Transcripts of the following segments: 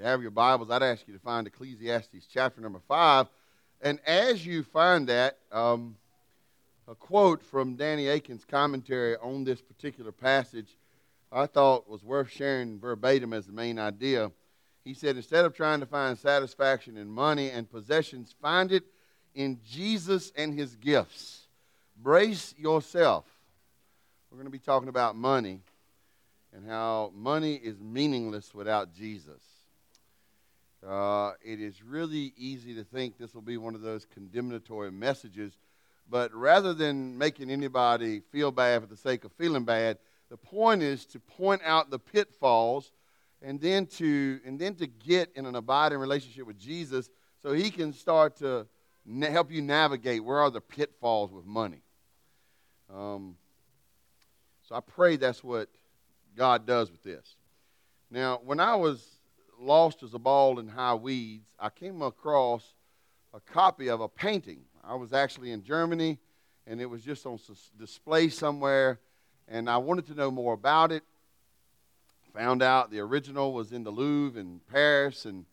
you have your Bibles, I'd ask you to find Ecclesiastes chapter number 5. And as you find that, um, a quote from Danny Akin's commentary on this particular passage I thought was worth sharing verbatim as the main idea. He said, instead of trying to find satisfaction in money and possessions, find it in Jesus and his gifts. Brace yourself. We're going to be talking about money and how money is meaningless without Jesus. Uh, it is really easy to think this will be one of those condemnatory messages, but rather than making anybody feel bad for the sake of feeling bad, the point is to point out the pitfalls and then to and then to get in an abiding relationship with Jesus so he can start to na- help you navigate where are the pitfalls with money. Um, so I pray that's what God does with this. Now, when I was lost as a ball in high weeds, I came across a copy of a painting. I was actually in Germany, and it was just on display somewhere, and I wanted to know more about it. Found out the original was in the Louvre in Paris, and,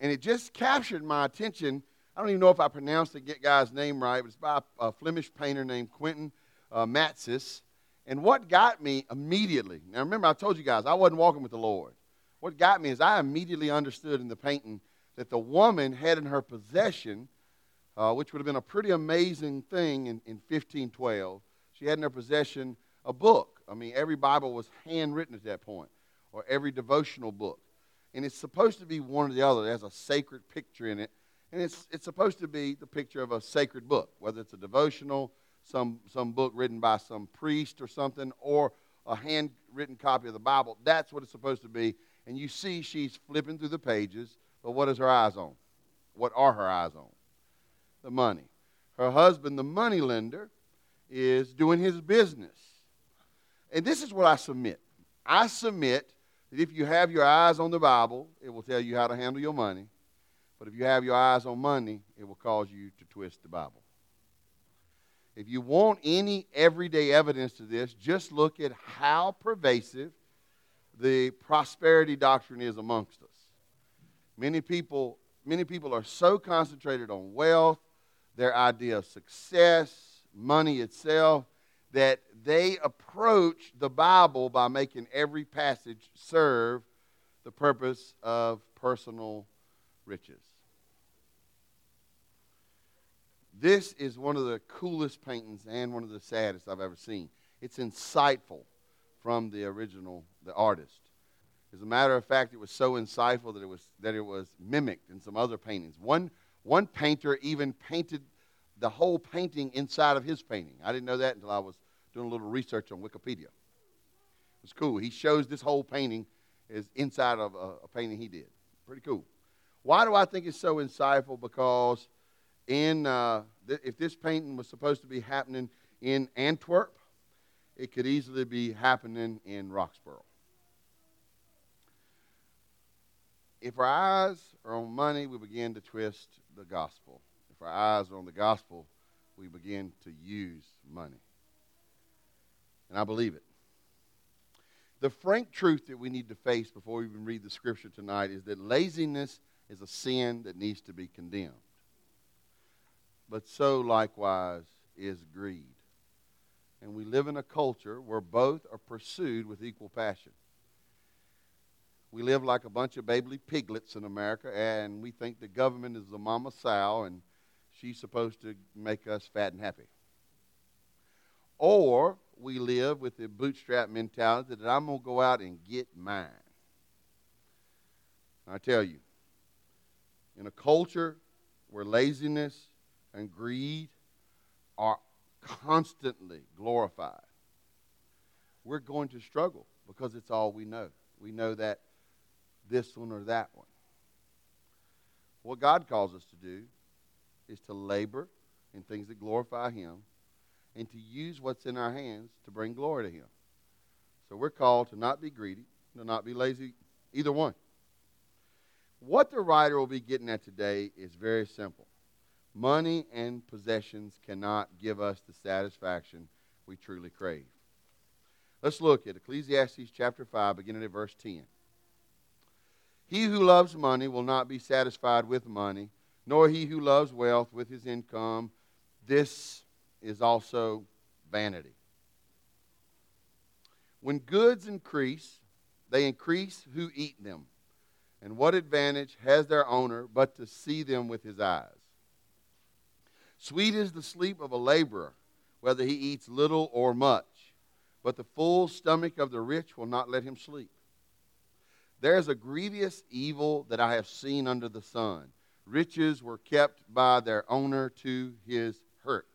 and it just captured my attention. I don't even know if I pronounced the guy's name right. It was by a Flemish painter named Quentin uh, Matsys. And what got me immediately, now remember, I told you guys I wasn't walking with the Lord. What got me is I immediately understood in the painting that the woman had in her possession, uh, which would have been a pretty amazing thing in, in 1512, she had in her possession a book. I mean, every Bible was handwritten at that point, or every devotional book. And it's supposed to be one or the other. It has a sacred picture in it. And it's, it's supposed to be the picture of a sacred book, whether it's a devotional, some, some book written by some priest or something, or a handwritten copy of the Bible. That's what it's supposed to be. And you see she's flipping through the pages, but what is her eyes on? What are her eyes on? The money. Her husband, the money lender, is doing his business. And this is what I submit. I submit that if you have your eyes on the Bible, it will tell you how to handle your money. But if you have your eyes on money, it will cause you to twist the Bible. If you want any everyday evidence to this, just look at how pervasive the prosperity doctrine is amongst us. Many people, many people are so concentrated on wealth, their idea of success, money itself, that they approach the Bible by making every passage serve the purpose of personal riches. This is one of the coolest paintings and one of the saddest I've ever seen. It's insightful from the original, the artist. As a matter of fact, it was so insightful that it was, that it was mimicked in some other paintings. One, one painter even painted the whole painting inside of his painting. I didn't know that until I was doing a little research on Wikipedia. It was cool. He shows this whole painting is inside of a, a painting he did. Pretty cool. Why do I think it's so insightful? Because in uh, th- if this painting was supposed to be happening in Antwerp, it could easily be happening in Roxborough. If our eyes are on money, we begin to twist the gospel. If our eyes are on the gospel, we begin to use money. And I believe it. The frank truth that we need to face before we even read the scripture tonight is that laziness is a sin that needs to be condemned but so likewise is greed. And we live in a culture where both are pursued with equal passion. We live like a bunch of baby piglets in America, and we think the government is the mama sow, and she's supposed to make us fat and happy. Or we live with the bootstrap mentality that I'm going to go out and get mine. I tell you, in a culture where laziness and greed are constantly glorified, we're going to struggle because it's all we know. We know that this one or that one. What God calls us to do is to labor in things that glorify Him and to use what's in our hands to bring glory to Him. So we're called to not be greedy, to not be lazy, either one. What the writer will be getting at today is very simple. Money and possessions cannot give us the satisfaction we truly crave. Let's look at Ecclesiastes chapter 5, beginning at verse 10. He who loves money will not be satisfied with money, nor he who loves wealth with his income. This is also vanity. When goods increase, they increase who eat them. And what advantage has their owner but to see them with his eyes? Sweet is the sleep of a laborer, whether he eats little or much, but the full stomach of the rich will not let him sleep. There is a grievous evil that I have seen under the sun. Riches were kept by their owner to his hurt.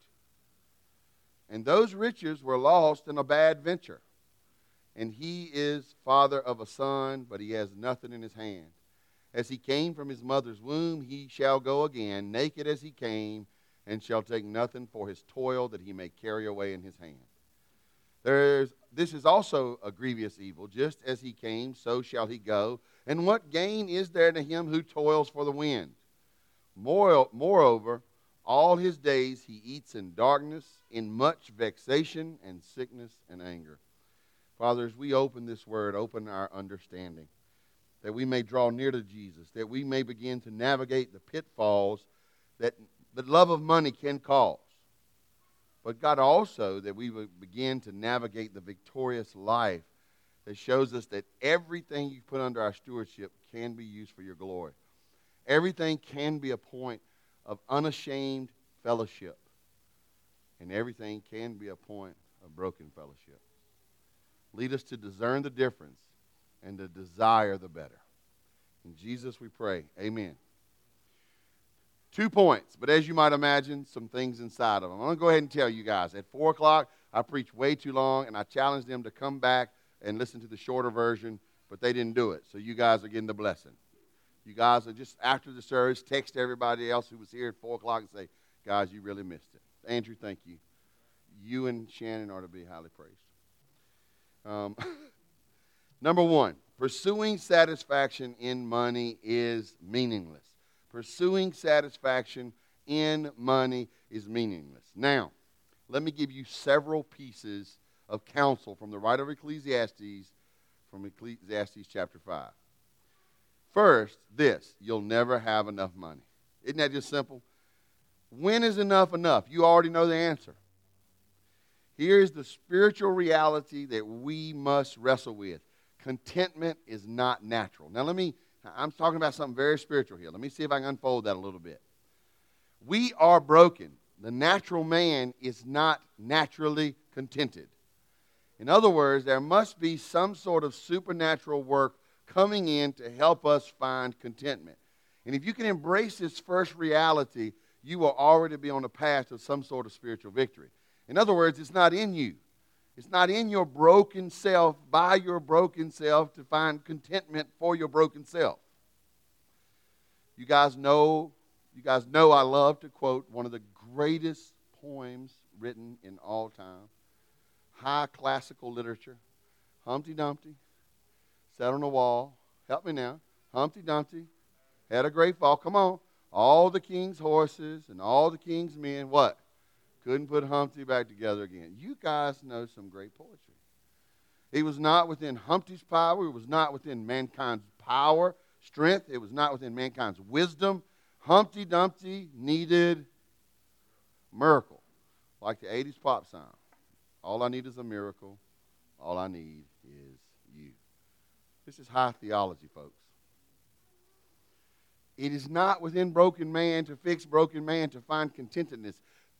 And those riches were lost in a bad venture and he is father of a son, but he has nothing in his hand. As he came from his mother's womb, he shall go again, naked as he came, and shall take nothing for his toil that he may carry away in his hand. There's, this is also a grievous evil. Just as he came, so shall he go. And what gain is there to him who toils for the wind? Moreover, all his days he eats in darkness, in much vexation and sickness and anger. Father, as we open this word, open our understanding, that we may draw near to Jesus, that we may begin to navigate the pitfalls that the love of money can cause. But God, also that we would begin to navigate the victorious life that shows us that everything you put under our stewardship can be used for your glory. Everything can be a point of unashamed fellowship, and everything can be a point of broken fellowship. Lead us to discern the difference and to desire the better. In Jesus we pray. Amen. Two points, but as you might imagine, some things inside of them. I'm going to go ahead and tell you guys. At 4 o'clock, I preached way too long, and I challenged them to come back and listen to the shorter version, but they didn't do it. So you guys are getting the blessing. You guys are just after the service, text everybody else who was here at 4 o'clock and say, guys, you really missed it. Andrew, thank you. You and Shannon are to be highly praised. Um, number one, pursuing satisfaction in money is meaningless. Pursuing satisfaction in money is meaningless. Now, let me give you several pieces of counsel from the writer of Ecclesiastes, from Ecclesiastes chapter 5. First, this you'll never have enough money. Isn't that just simple? When is enough enough? You already know the answer. Here's the spiritual reality that we must wrestle with contentment is not natural. Now, let me, I'm talking about something very spiritual here. Let me see if I can unfold that a little bit. We are broken. The natural man is not naturally contented. In other words, there must be some sort of supernatural work coming in to help us find contentment. And if you can embrace this first reality, you will already be on the path to some sort of spiritual victory. In other words, it's not in you. It's not in your broken self, by your broken self, to find contentment for your broken self. You guys know, you guys know I love to quote one of the greatest poems written in all time. High classical literature. Humpty Dumpty sat on a wall. Help me now. Humpty Dumpty had a great fall. Come on. All the king's horses and all the king's men, what? Couldn't put Humpty back together again. You guys know some great poetry. It was not within Humpty's power. It was not within mankind's power, strength. It was not within mankind's wisdom. Humpty Dumpty needed miracle, like the 80s pop song. All I need is a miracle. All I need is you. This is high theology, folks. It is not within broken man to fix broken man to find contentedness.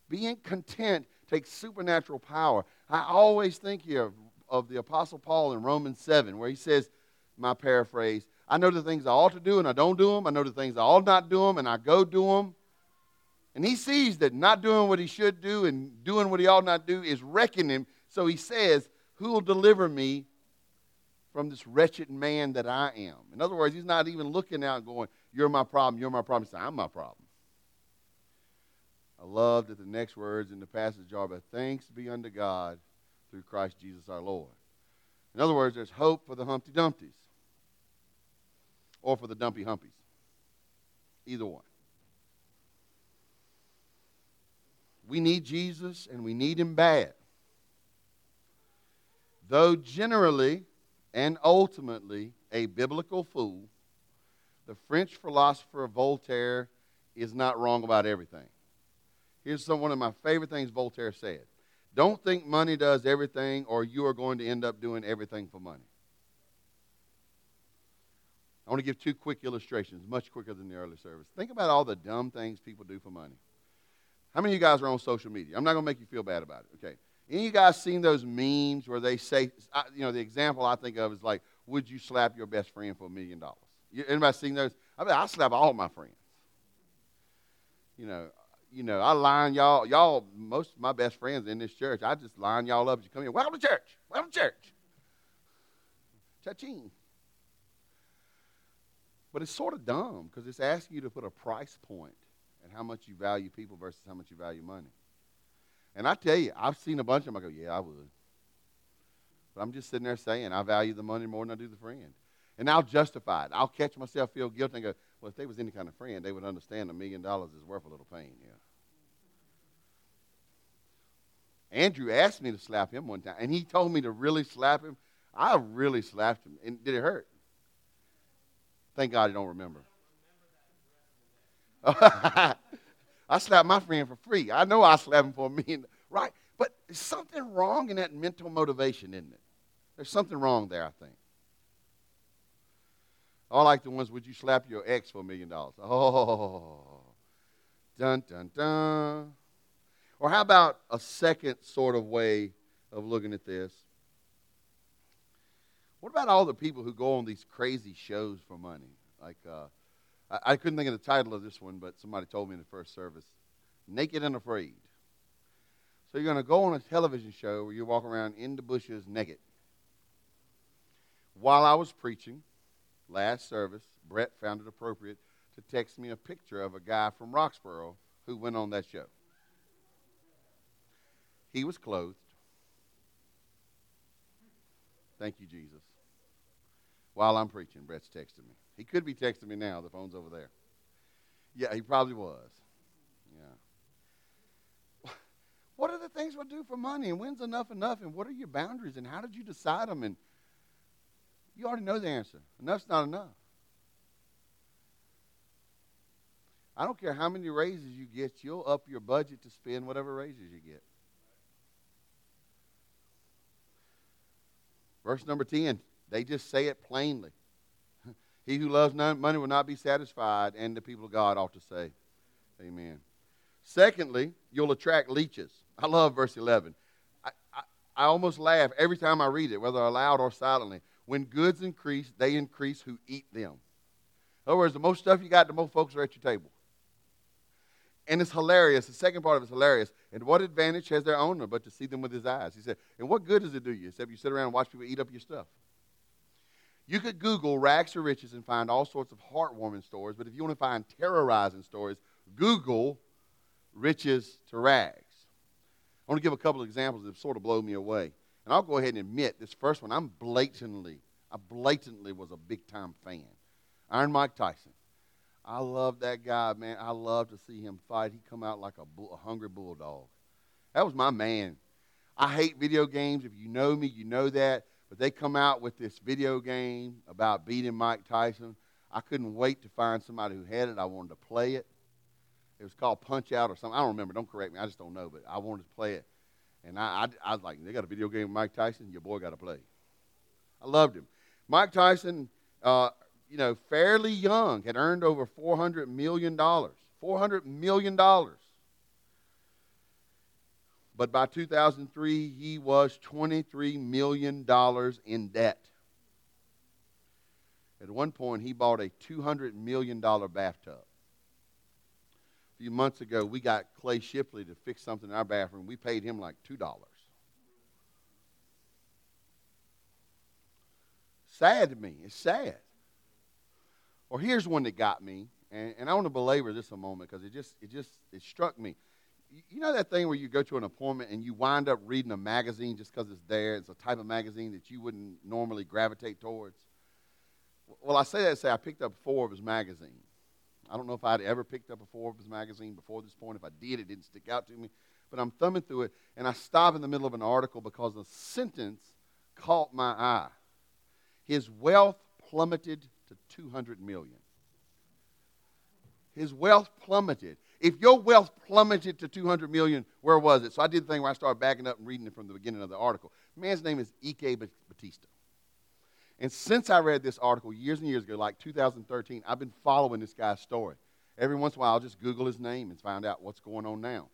Being content takes supernatural power. I always think here of, of the Apostle Paul in Romans 7, where he says, my paraphrase, I know the things I ought to do and I don't do them. I know the things I ought not do them and I go do them. And he sees that not doing what he should do and doing what he ought not do is wrecking him. So he says, Who will deliver me from this wretched man that I am? In other words, he's not even looking out going, You're my problem, you're my problem. He says, I'm my problem. I love that the next words in the passage are, but thanks be unto God through Christ Jesus our Lord. In other words, there's hope for the Humpty Dumptys or for the Dumpy Humpies. Either one. We need Jesus and we need him bad. Though generally and ultimately a biblical fool, the French philosopher Voltaire is not wrong about everything. Here's some, one of my favorite things Voltaire said Don't think money does everything, or you are going to end up doing everything for money. I want to give two quick illustrations, much quicker than the early service. Think about all the dumb things people do for money. How many of you guys are on social media? I'm not going to make you feel bad about it, okay? Any of you guys seen those memes where they say, you know, the example I think of is like, would you slap your best friend for a million dollars? Anybody seen those? I mean, I slap all my friends. You know, you know, I line y'all, y'all, most of my best friends in this church, I just line y'all up as you come in. Welcome to church. Welcome to church. Cha-ching. But it's sort of dumb because it's asking you to put a price point at how much you value people versus how much you value money. And I tell you, I've seen a bunch of them. I go, yeah, I would. But I'm just sitting there saying, I value the money more than I do the friend. And I'll justify it. I'll catch myself feel guilty and go, well, if they was any kind of friend, they would understand a million dollars is worth a little pain. Yeah. Andrew asked me to slap him one time, and he told me to really slap him. I really slapped him. And did it hurt? Thank God I don't remember. I slapped my friend for free. I know I slapped him for a million, right? But there's something wrong in that mental motivation, isn't it? There's something wrong there, I think. I like the ones, would you slap your ex for a million dollars? Oh, dun, dun, dun. Or how about a second sort of way of looking at this? What about all the people who go on these crazy shows for money? Like, uh, I, I couldn't think of the title of this one, but somebody told me in the first service Naked and Afraid. So you're going to go on a television show where you walk around in the bushes naked. While I was preaching last service, Brett found it appropriate to text me a picture of a guy from Roxborough who went on that show. He was clothed. Thank you, Jesus. While I'm preaching, Brett's texting me. He could be texting me now. The phone's over there. Yeah, he probably was. Yeah. What are the things we do for money? And when's enough enough? And what are your boundaries? And how did you decide them? And you already know the answer. Enough's not enough. I don't care how many raises you get, you'll up your budget to spend whatever raises you get. Verse number 10, they just say it plainly. He who loves money will not be satisfied, and the people of God ought to say, Amen. Secondly, you'll attract leeches. I love verse 11. I, I, I almost laugh every time I read it, whether aloud or silently. When goods increase, they increase who eat them. In other words, the most stuff you got, the most folks are at your table. And it's hilarious. The second part of it's hilarious. And what advantage has their owner but to see them with his eyes? He said, And what good does it do you except you sit around and watch people eat up your stuff? You could Google rags to riches and find all sorts of heartwarming stories, but if you want to find terrorizing stories, Google riches to rags. I want to give a couple of examples that sort of blow me away. And I'll go ahead and admit this first one, I'm blatantly, I blatantly was a big time fan. Iron Mike Tyson. I love that guy, man. I love to see him fight. He come out like a, bull, a hungry bulldog. That was my man. I hate video games. If you know me, you know that. But they come out with this video game about beating Mike Tyson. I couldn't wait to find somebody who had it. I wanted to play it. It was called Punch Out or something. I don't remember. Don't correct me. I just don't know. But I wanted to play it. And I, I, I was like, they got a video game with Mike Tyson? Your boy got to play. I loved him. Mike Tyson, uh, you know, fairly young, had earned over $400 million. $400 million. But by 2003, he was $23 million in debt. At one point, he bought a $200 million bathtub. A few months ago, we got Clay Shipley to fix something in our bathroom. We paid him like $2. Sad to me. It's sad. Or here's one that got me, and, and I want to belabor this a moment because it just it just it struck me you know that thing where you go to an appointment and you wind up reading a magazine just because it's there? It's a type of magazine that you wouldn't normally gravitate towards. Well, I say that to say I picked up four of Forbes magazine. I don't know if I'd ever picked up a Forbes magazine before this point. If I did, it didn't stick out to me. But I'm thumbing through it, and I stop in the middle of an article because a sentence caught my eye. His wealth plummeted to 200 million. his wealth plummeted. If your wealth plummeted to 200 million, where was it? So I did the thing where I started backing up and reading it from the beginning of the article. The man's name is Eike Batista. And since I read this article years and years ago, like 2013, I've been following this guy's story. Every once in a while, I'll just Google his name and find out what's going on now.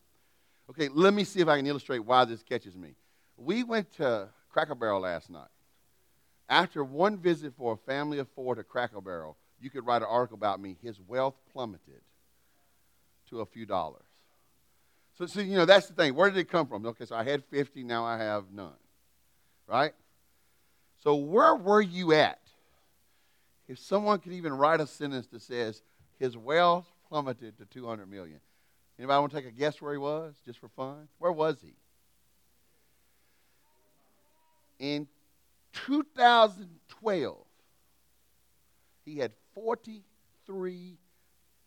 Okay, let me see if I can illustrate why this catches me. We went to Cracker Barrel last night. After one visit for a family of four to Cracker Barrel, you could write an article about me. His wealth plummeted to a few dollars. So, so, you know, that's the thing. Where did it come from? Okay, so I had 50, now I have none. Right? So, where were you at? If someone could even write a sentence that says, his wealth plummeted to 200 million. Anybody want to take a guess where he was, just for fun? Where was he? In 2012, he had 43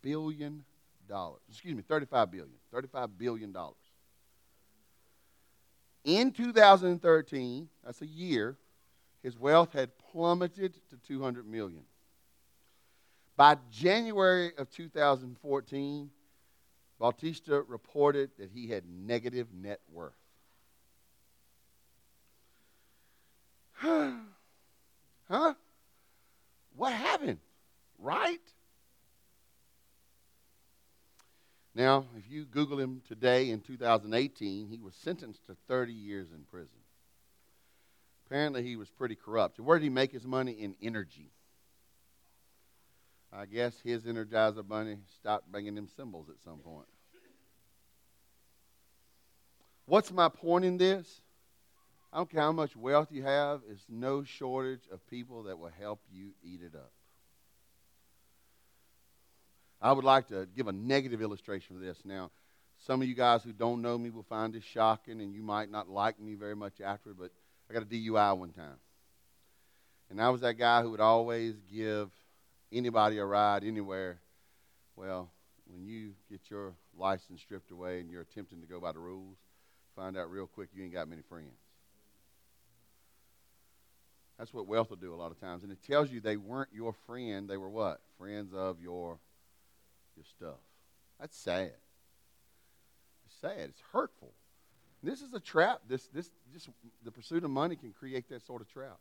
billion dollars. Excuse me, 35 billion. 35 billion dollars. In 2013, that's a year, his wealth had plummeted to 200 million. By January of 2014, Bautista reported that he had negative net worth. huh? What happened? Right? Now, if you Google him today in 2018, he was sentenced to 30 years in prison. Apparently, he was pretty corrupt. Where did he make his money? In energy. I guess his Energizer Bunny stopped bringing him cymbals at some point. What's my point in this? I don't care how much wealth you have, there's no shortage of people that will help you eat it up. I would like to give a negative illustration of this. Now, some of you guys who don't know me will find this shocking, and you might not like me very much after but I got a DUI one time. And I was that guy who would always give anybody a ride anywhere. Well, when you get your license stripped away and you're attempting to go by the rules, find out real quick you ain't got many friends. That's what wealth will do a lot of times. And it tells you they weren't your friend, they were what? Friends of your your stuff. That's sad. It's sad. It's hurtful. This is a trap. This this just the pursuit of money can create that sort of trap.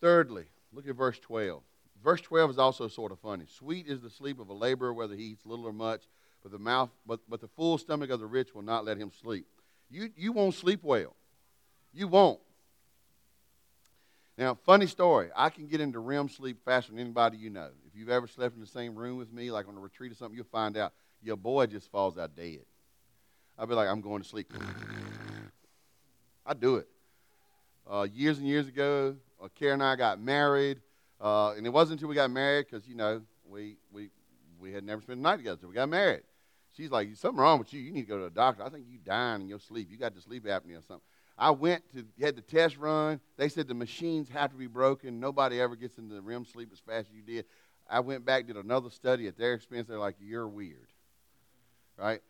Thirdly, look at verse 12. Verse 12 is also sort of funny. Sweet is the sleep of a laborer, whether he eats little or much, but the mouth, but, but the full stomach of the rich will not let him sleep. You, you won't sleep well. You won't. Now, funny story. I can get into REM sleep faster than anybody you know. If you've ever slept in the same room with me, like on a retreat or something, you'll find out your boy just falls out dead. I'd be like, I'm going to sleep. I do it. Uh, years and years ago, uh, Karen and I got married, uh, and it wasn't until we got married because you know we we we had never spent a night together. So we got married. She's like, "Something wrong with you. You need to go to a doctor. I think you dying in your sleep. You got the sleep apnea or something." I went to had the test run. They said the machines have to be broken. Nobody ever gets into the REM sleep as fast as you did. I went back did another study at their expense. They're like, "You're weird," right?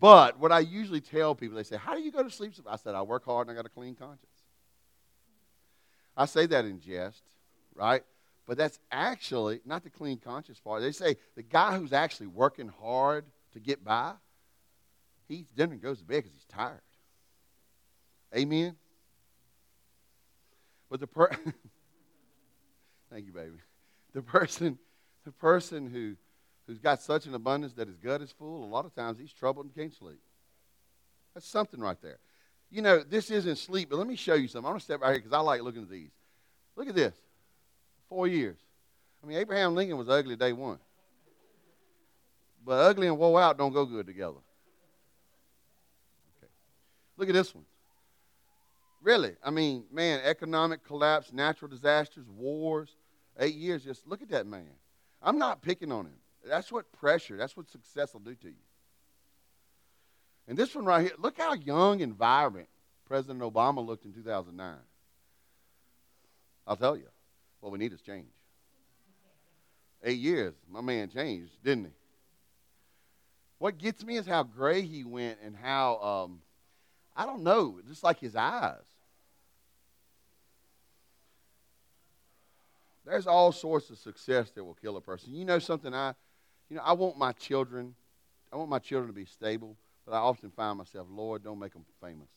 But what I usually tell people, they say, "How do you go to sleep?" I said, "I work hard and I got a clean conscience." I say that in jest, right? But that's actually not the clean conscience part. They say the guy who's actually working hard to get by, he eats goes to bed because he's tired. Amen? But the per Thank you, baby. The person, the person who who's got such an abundance that his gut is full, a lot of times he's troubled and can't sleep. That's something right there you know, this isn't sleep, but let me show you something. I'm going to step right here because I like looking at these. Look at this. Four years. I mean, Abraham Lincoln was ugly day one. But ugly and woe out don't go good together. Okay. Look at this one. Really, I mean, man, economic collapse, natural disasters, wars, eight years. Just look at that man. I'm not picking on him. That's what pressure, that's what success will do to you. And this one right here, look how young and vibrant President Obama looked in 2009. I'll tell you, what we need is change. Eight years, my man changed, didn't he? What gets me is how gray he went and how, um, I don't know, just like his eyes. there's all sorts of success that will kill a person. You know something? I, you know, I want my children, I want my children to be stable, but I often find myself, Lord, don't make them famous.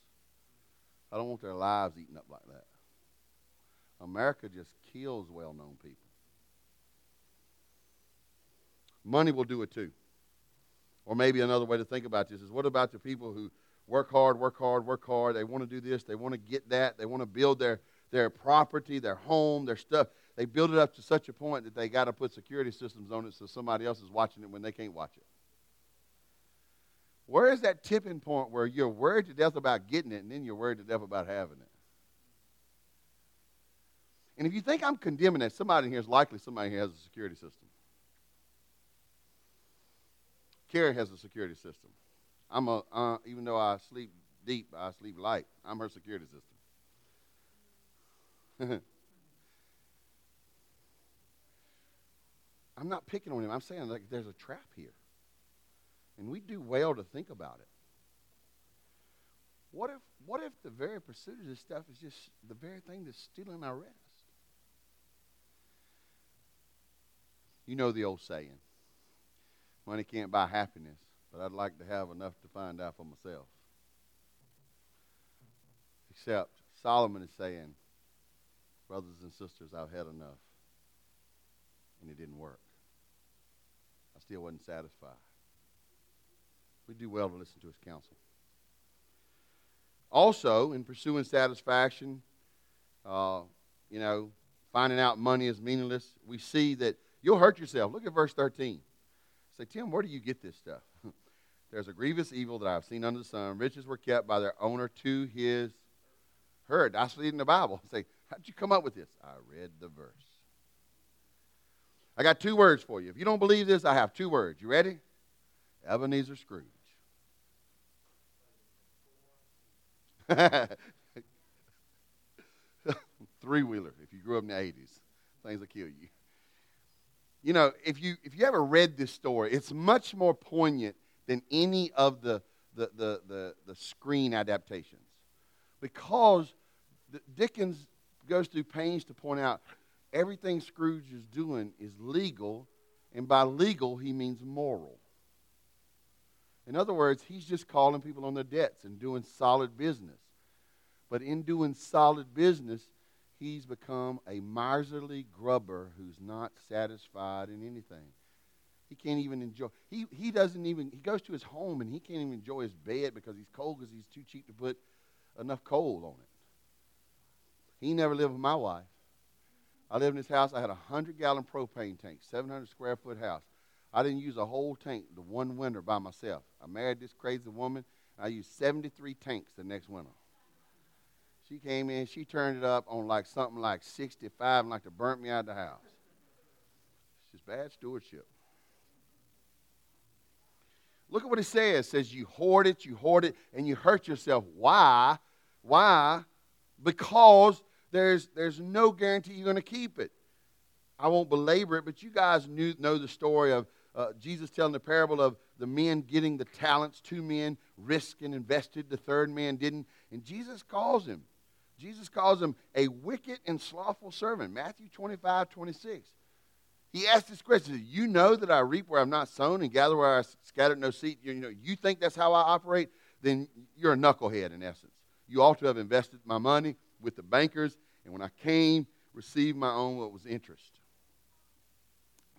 I don't want their lives eaten up like that. America just kills well-known people. Money will do it too. Or maybe another way to think about this is what about the people who work hard, work hard, work hard. They want to do this, they want to get that, they want to build their, their property, their home, their stuff. They build it up to such a point that they got to put security systems on it so somebody else is watching it when they can't watch it. Where is that tipping point where you're worried to death about getting it and then you're worried to death about having it? And if you think I'm condemning that, somebody in here is likely somebody who has a security system. Carrie has a security system. I'm a, uh, even though I sleep deep, I sleep light. I'm her security system. I'm not picking on him. I'm saying like there's a trap here. And we do well to think about it. What if, what if the very pursuit of this stuff is just the very thing that's stealing our rest? You know the old saying money can't buy happiness but I'd like to have enough to find out for myself. Except Solomon is saying, brothers and sisters, I've had enough. And it didn't work. I still wasn't satisfied. We do well to listen to his counsel. Also, in pursuing satisfaction, uh, you know, finding out money is meaningless, we see that you'll hurt yourself. Look at verse 13. Say, Tim, where do you get this stuff? There's a grievous evil that I have seen under the sun. Riches were kept by their owner to his hurt. That's reading the Bible. Say, how'd you come up with this? I read the verse. I got two words for you. If you don't believe this, I have two words. You ready? Ebenezer Scrooge. Three wheeler, if you grew up in the 80s. Things will kill you. You know, if you if you ever read this story, it's much more poignant than any of the, the, the, the, the screen adaptations. Because Dickens goes through pains to point out everything Scrooge is doing is legal, and by legal, he means moral. In other words, he's just calling people on their debts and doing solid business. But in doing solid business, he's become a miserly grubber who's not satisfied in anything. He can't even enjoy. He, he doesn't even, he goes to his home and he can't even enjoy his bed because he's cold because he's too cheap to put enough coal on it. He never lived with my wife. I lived in this house. I had a 100 gallon propane tank, 700 square foot house. I didn't use a whole tank the one winter by myself. I married this crazy woman. I used 73 tanks the next winter. She came in, she turned it up on like something like 65 and like to burnt me out of the house. It's just bad stewardship. Look at what it says. It says you hoard it, you hoard it, and you hurt yourself. Why? Why? Because there's, there's no guarantee you're going to keep it. I won't belabor it, but you guys knew, know the story of uh, Jesus telling the parable of the men getting the talents. Two men risked and invested, the third man didn't. And Jesus calls him. Jesus calls him a wicked and slothful servant. Matthew 25, 26. He asked this question You know that I reap where I'm not sown and gather where I scattered no seed. You, know, you think that's how I operate? Then you're a knucklehead in essence. You ought to have invested my money with the bankers, and when I came, received my own what was interest.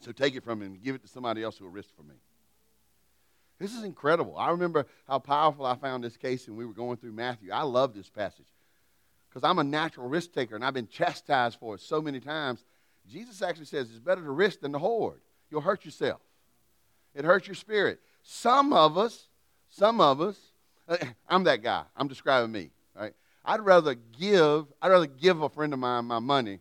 So take it from him and give it to somebody else who will risk for me. This is incredible. I remember how powerful I found this case when we were going through Matthew. I love this passage because I'm a natural risk taker and I've been chastised for it so many times Jesus actually says it's better to risk than to hoard. You'll hurt yourself. It hurts your spirit. Some of us, some of us, uh, I'm that guy. I'm describing me. I'd rather give. I'd rather give a friend of mine my money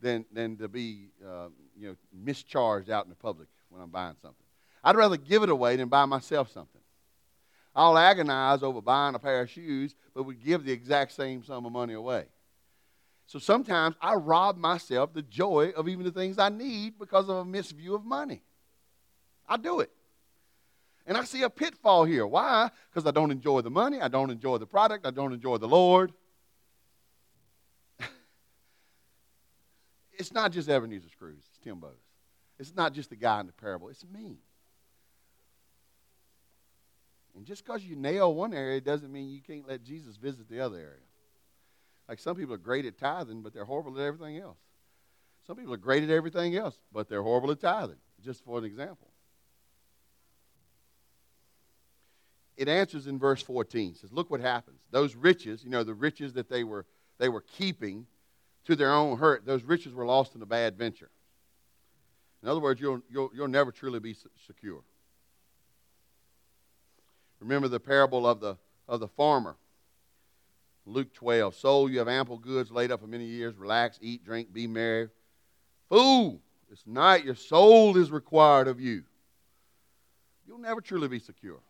than than to be uh, you know mischarged out in the public when I'm buying something. I'd rather give it away than buy myself something. I'll agonize over buying a pair of shoes, but would give the exact same sum of money away. So sometimes I rob myself the joy of even the things I need because of a misview of money. I do it. And I see a pitfall here. Why? Because I don't enjoy the money, I don't enjoy the product, I don't enjoy the Lord. It's not just Ebenezer Scrooge, it's Tim Bowes. It's not just the guy in the parable, it's me. And just because you nail one area doesn't mean you can't let Jesus visit the other area. Like some people are great at tithing, but they're horrible at everything else. Some people are great at everything else, but they're horrible at tithing, just for an example. It answers in verse 14. It says, Look what happens. Those riches, you know, the riches that they were, they were keeping to their own hurt, those riches were lost in a bad venture. In other words, you'll, you'll, you'll never truly be secure. Remember the parable of the, of the farmer. Luke 12. Soul, you have ample goods laid up for many years. Relax, eat, drink, be merry. Fool, it's night your soul is required of you. You'll never truly be secure.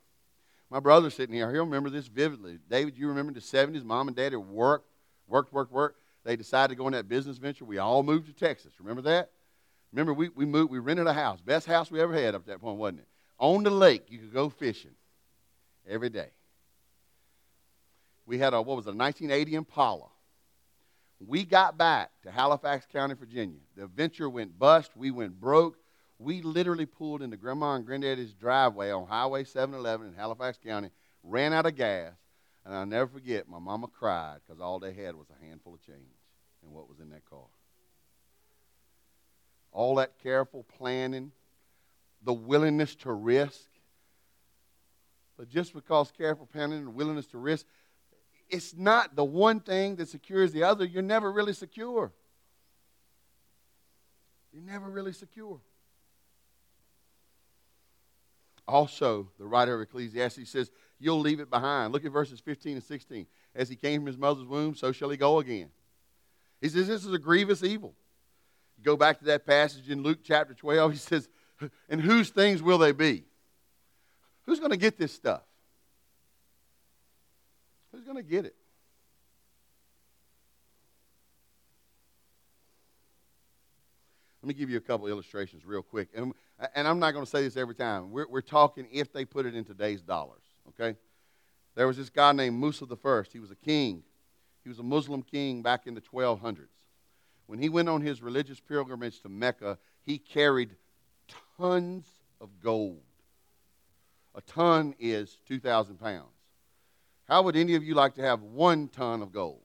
My brother's sitting here. He'll remember this vividly. David, you remember the 70s? Mom and dad worked, worked, worked, worked. They decided to go in that business venture. We all moved to Texas. Remember that? Remember, we, we moved, we rented a house. Best house we ever had up at that point, wasn't it? On the lake, you could go fishing every day. We had a, what was it, a 1980 Impala. We got back to Halifax County, Virginia. The venture went bust. We went broke. We literally pulled into Grandma and Granddaddy's driveway on Highway 711 in Halifax County, ran out of gas, and I'll never forget, my mama cried because all they had was a handful of change and what was in that car. All that careful planning, the willingness to risk. But just because careful planning and willingness to risk, it's not the one thing that secures the other. You're never really secure. You're never really secure. Also, the writer of Ecclesiastes says, You'll leave it behind. Look at verses 15 and 16. As he came from his mother's womb, so shall he go again. He says, This is a grievous evil. go back to that passage in Luke chapter 12. He says, And whose things will they be? Who's going to get this stuff? Who's going to get it? Let me give you a couple illustrations real quick. And, and I'm not going to say this every time. We're, we're talking if they put it in today's dollars, okay? There was this guy named Musa the First. He was a king. He was a Muslim king back in the 1200s. When he went on his religious pilgrimage to Mecca, he carried tons of gold. A ton is 2,000 pounds. How would any of you like to have one ton of gold?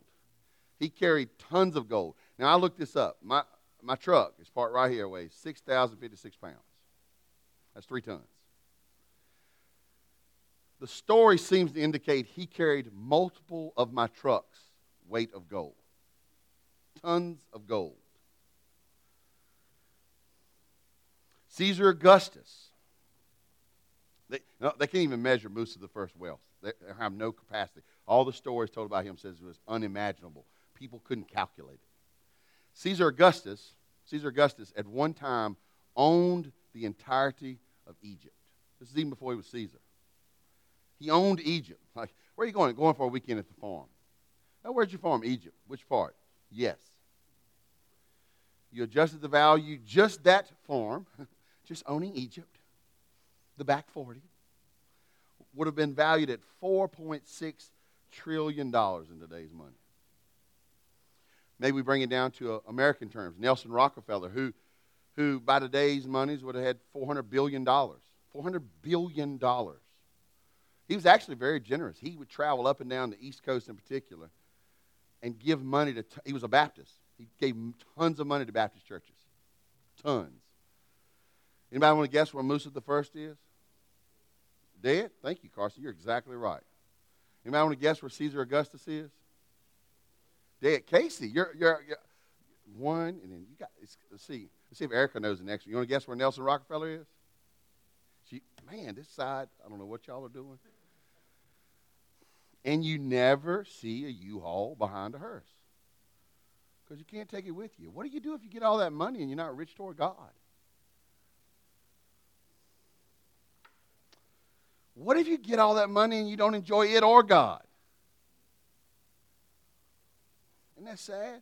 He carried tons of gold. Now, I looked this up. My, my truck, is parked right here, weighs 6,056 pounds. That's three tons. The story seems to indicate he carried multiple of my truck's weight of gold. Tons of gold. Caesar Augustus. They, no, they can't even measure Musa the first wealth. They have no capacity. All the stories told about him says it was unimaginable. People couldn't calculate it. Caesar Augustus, Caesar Augustus at one time owned the entirety of Egypt. This is even before he was Caesar. He owned Egypt. Like, where are you going? Going for a weekend at the farm. Now, where's your farm? Egypt. Which part? Yes. You adjusted the value, just that farm, just owning Egypt, the back 40, would have been valued at $4.6 trillion in today's money. Maybe we bring it down to uh, American terms. Nelson Rockefeller, who, who by today's monies would have had $400 billion. $400 billion. He was actually very generous. He would travel up and down the East Coast in particular and give money to, he was a Baptist. He gave tons of money to Baptist churches. Tons. Anybody want to guess where Musa the first is? Dead? Thank you, Carson. You're exactly right. Anybody want to guess where Caesar Augustus is? Dead. Casey, you're, you're, you're one, and then you got, let's see. Let's see if Erica knows the next one. You want to guess where Nelson Rockefeller is? She, man, this side, I don't know what y'all are doing. And you never see a U-Haul behind a hearse because you can't take it with you. What do you do if you get all that money and you're not rich toward God? What if you get all that money and you don't enjoy it or God? Isn't that sad?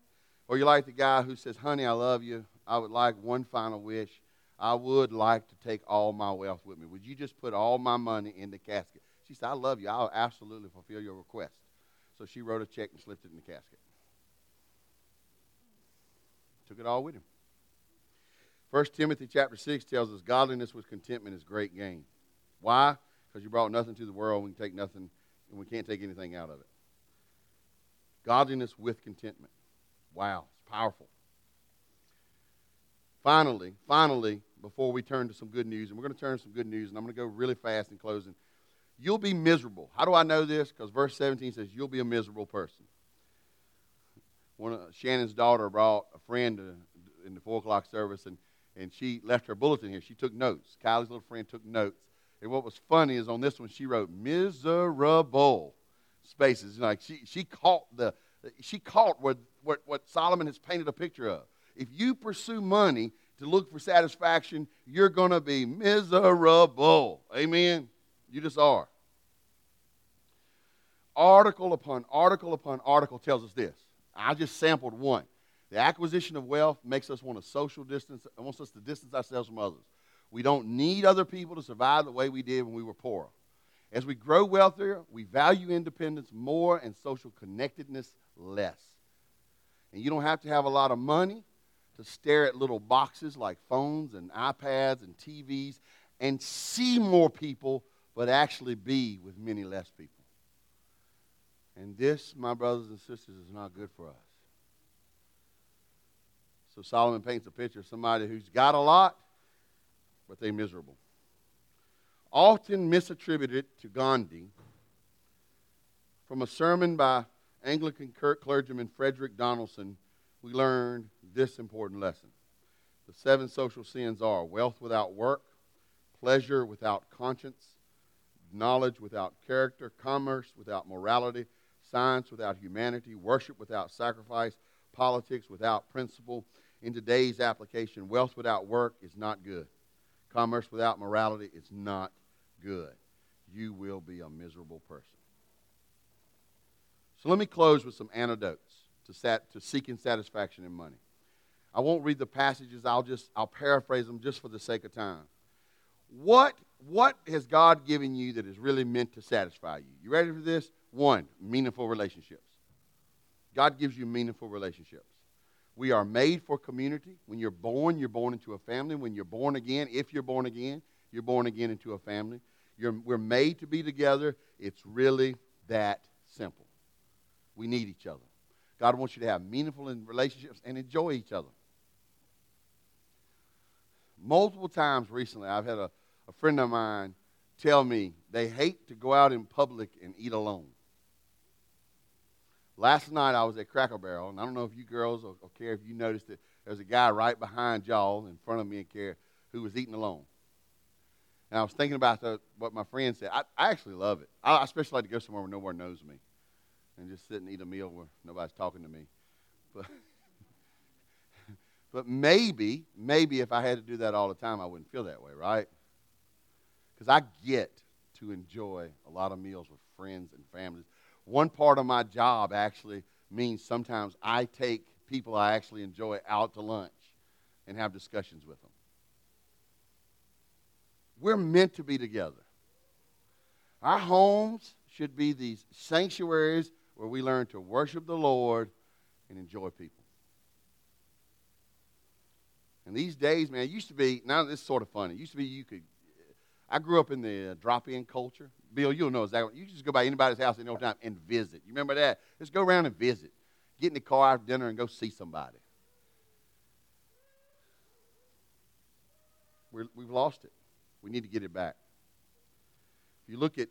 Or you like the guy who says, Honey, I love you. I would like one final wish. I would like to take all my wealth with me. Would you just put all my money in the casket? She said, I love you. I'll absolutely fulfill your request. So she wrote a check and slipped it in the casket. Took it all with him. 1 Timothy chapter 6 tells us godliness with contentment is great gain. Why? Because you brought nothing to the world, we can take nothing, and we can't take anything out of it. Godliness with contentment. Wow, it's powerful. Finally, finally, before we turn to some good news, and we're going to turn to some good news, and I'm going to go really fast in closing. You'll be miserable. How do I know this? Because verse 17 says, You'll be a miserable person. One of Shannon's daughter brought a friend to, in the 4 o'clock service, and, and she left her bulletin here. She took notes. Kylie's little friend took notes. And what was funny is on this one, she wrote miserable spaces. Like she, she caught the she caught what, what, what Solomon has painted a picture of. If you pursue money to look for satisfaction, you're going to be miserable. Amen. You just are. Article upon article upon article tells us this. I just sampled one. The acquisition of wealth makes us want to social distance, wants us to distance ourselves from others. We don't need other people to survive the way we did when we were poor. As we grow wealthier, we value independence more and social connectedness less. And you don't have to have a lot of money to stare at little boxes like phones and iPads and TVs and see more people, but actually be with many less people. And this, my brothers and sisters, is not good for us. So Solomon paints a picture of somebody who's got a lot, but they're miserable. Often misattributed to Gandhi from a sermon by Anglican clergyman Frederick Donaldson, we learned this important lesson. The seven social sins are wealth without work, pleasure without conscience, knowledge without character, commerce without morality, science without humanity, worship without sacrifice, politics without principle. In today's application, wealth without work is not good. Commerce without morality is not good. You will be a miserable person. So let me close with some antidotes to, sat, to seeking satisfaction in money. I won't read the passages. I'll just I'll paraphrase them just for the sake of time. What what has God given you that is really meant to satisfy you? You ready for this? One, meaningful relationships. God gives you meaningful relationships. We are made for community. When you're born, you're born into a family. When you're born again, if you're born again, you're born again into a family. You're, we're made to be together. It's really that simple. We need each other. God wants you to have meaningful relationships and enjoy each other. Multiple times recently, I've had a, a friend of mine tell me they hate to go out in public and eat alone. Last night I was at Cracker Barrel, and I don't know if you girls or, or care if you noticed it. There's a guy right behind y'all in front of me and care who was eating alone. And I was thinking about the, what my friend said. I, I actually love it. I, I especially like to go somewhere where no one knows me and just sit and eat a meal where nobody's talking to me. But, but maybe, maybe if I had to do that all the time, I wouldn't feel that way, right? Because I get to enjoy a lot of meals with friends and families one part of my job actually means sometimes I take people I actually enjoy out to lunch and have discussions with them. We're meant to be together. Our homes should be these sanctuaries where we learn to worship the Lord and enjoy people. And these days, man, it used to be, now this is sort of funny. It used to be you could, I grew up in the drop in culture. Bill, you'll know exactly. You just go by anybody's house at no time and visit. You remember that? Just go around and visit. Get in the car after dinner and go see somebody. we have lost it. We need to get it back. If you look at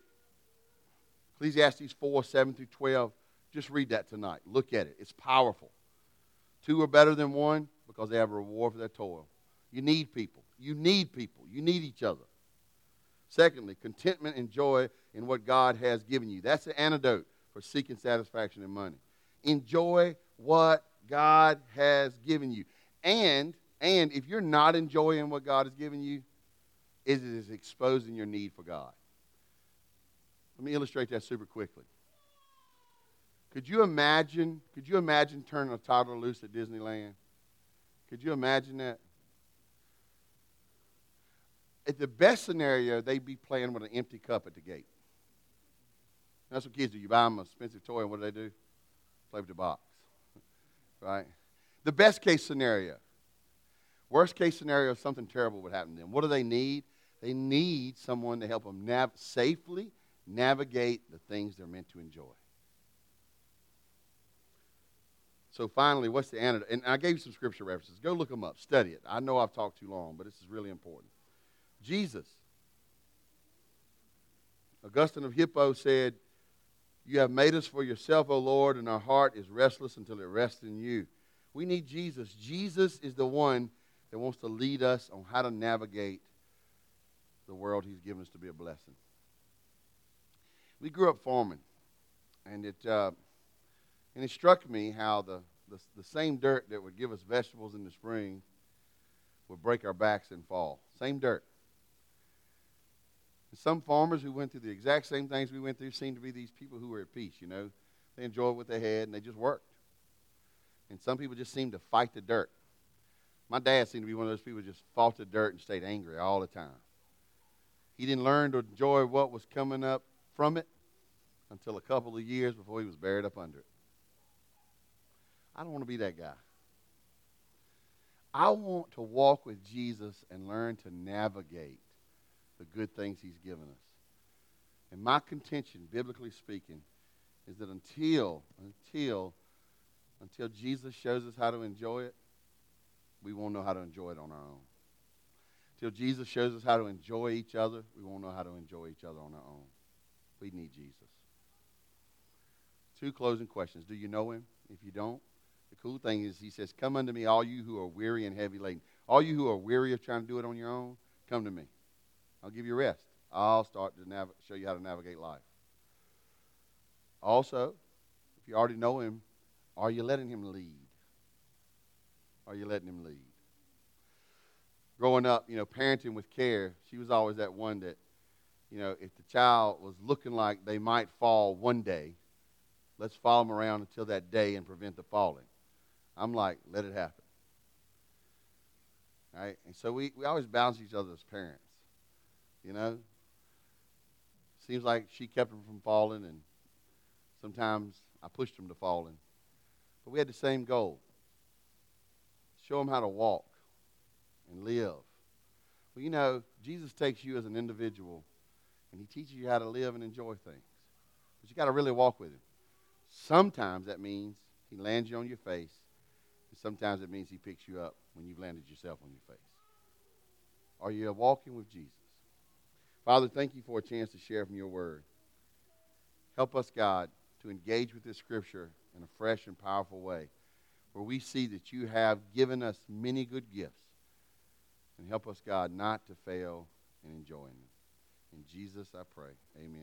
Ecclesiastes 4 7 through 12, just read that tonight. Look at it. It's powerful. Two are better than one because they have a reward for their toil. You need people. You need people. You need each other. Secondly, contentment and joy in what God has given you. That's the antidote for seeking satisfaction in money. Enjoy what God has given you. And and if you're not enjoying what God has given you, it is exposing your need for God. Let me illustrate that super quickly. Could you imagine, could you imagine turning a toddler loose at Disneyland? Could you imagine that? at the best scenario, they'd be playing with an empty cup at the gate. That's what kids do. You buy them a expensive toy, and what do they do? Play with the box. right? The best case scenario. Worst case scenario, something terrible would happen to them. What do they need? They need someone to help them nav- safely navigate the things they're meant to enjoy. So finally, what's the antidote? And I gave you some scripture references. Go look them up. Study it. I know I've talked too long, but this is really important. Jesus. Augustine of Hippo said, You have made us for yourself, O Lord, and our heart is restless until it rests in you. We need Jesus. Jesus is the one that wants to lead us on how to navigate the world He's given us to be a blessing. We grew up farming, and it, uh, and it struck me how the, the, the same dirt that would give us vegetables in the spring would break our backs in fall. Same dirt. And some farmers who went through the exact same things we went through seemed to be these people who were at peace, you know. They enjoyed what they had and they just worked. And some people just seemed to fight the dirt. My dad seemed to be one of those people who just fought the dirt and stayed angry all the time. He didn't learn to enjoy what was coming up from it until a couple of years before he was buried up under it. I don't want to be that guy. I want to walk with Jesus and learn to navigate the good things he's given us. And my contention, biblically speaking, is that until until until Jesus shows us how to enjoy it, we won't know how to enjoy it on our own. Until Jesus shows us how to enjoy each other, we won't know how to enjoy each other on our own. We need Jesus. Two closing questions. Do you know him? If you don't, the cool thing is he says, Come unto me, all you who are weary and heavy laden. All you who are weary of trying to do it on your own, come to me. I'll give you rest. I'll start to nav- show you how to navigate life. Also, if you already know him, are you letting him lead? Are you letting him lead? Growing up, you know, parenting with care, she was always that one that, you know, if the child was looking like they might fall one day, let's follow them around until that day and prevent the falling. I'm like, let it happen. Right? And so we, we always balance each other as parents. You know? Seems like she kept him from falling, and sometimes I pushed him to falling. But we had the same goal show him how to walk and live. Well, you know, Jesus takes you as an individual and he teaches you how to live and enjoy things. But you got to really walk with him. Sometimes that means he lands you on your face, sometimes it means he picks you up when you've landed yourself on your face. Are you walking with Jesus? Father, thank you for a chance to share from your word. Help us, God, to engage with this scripture in a fresh and powerful way where we see that you have given us many good gifts. And help us, God, not to fail in enjoying them. In Jesus I pray. Amen.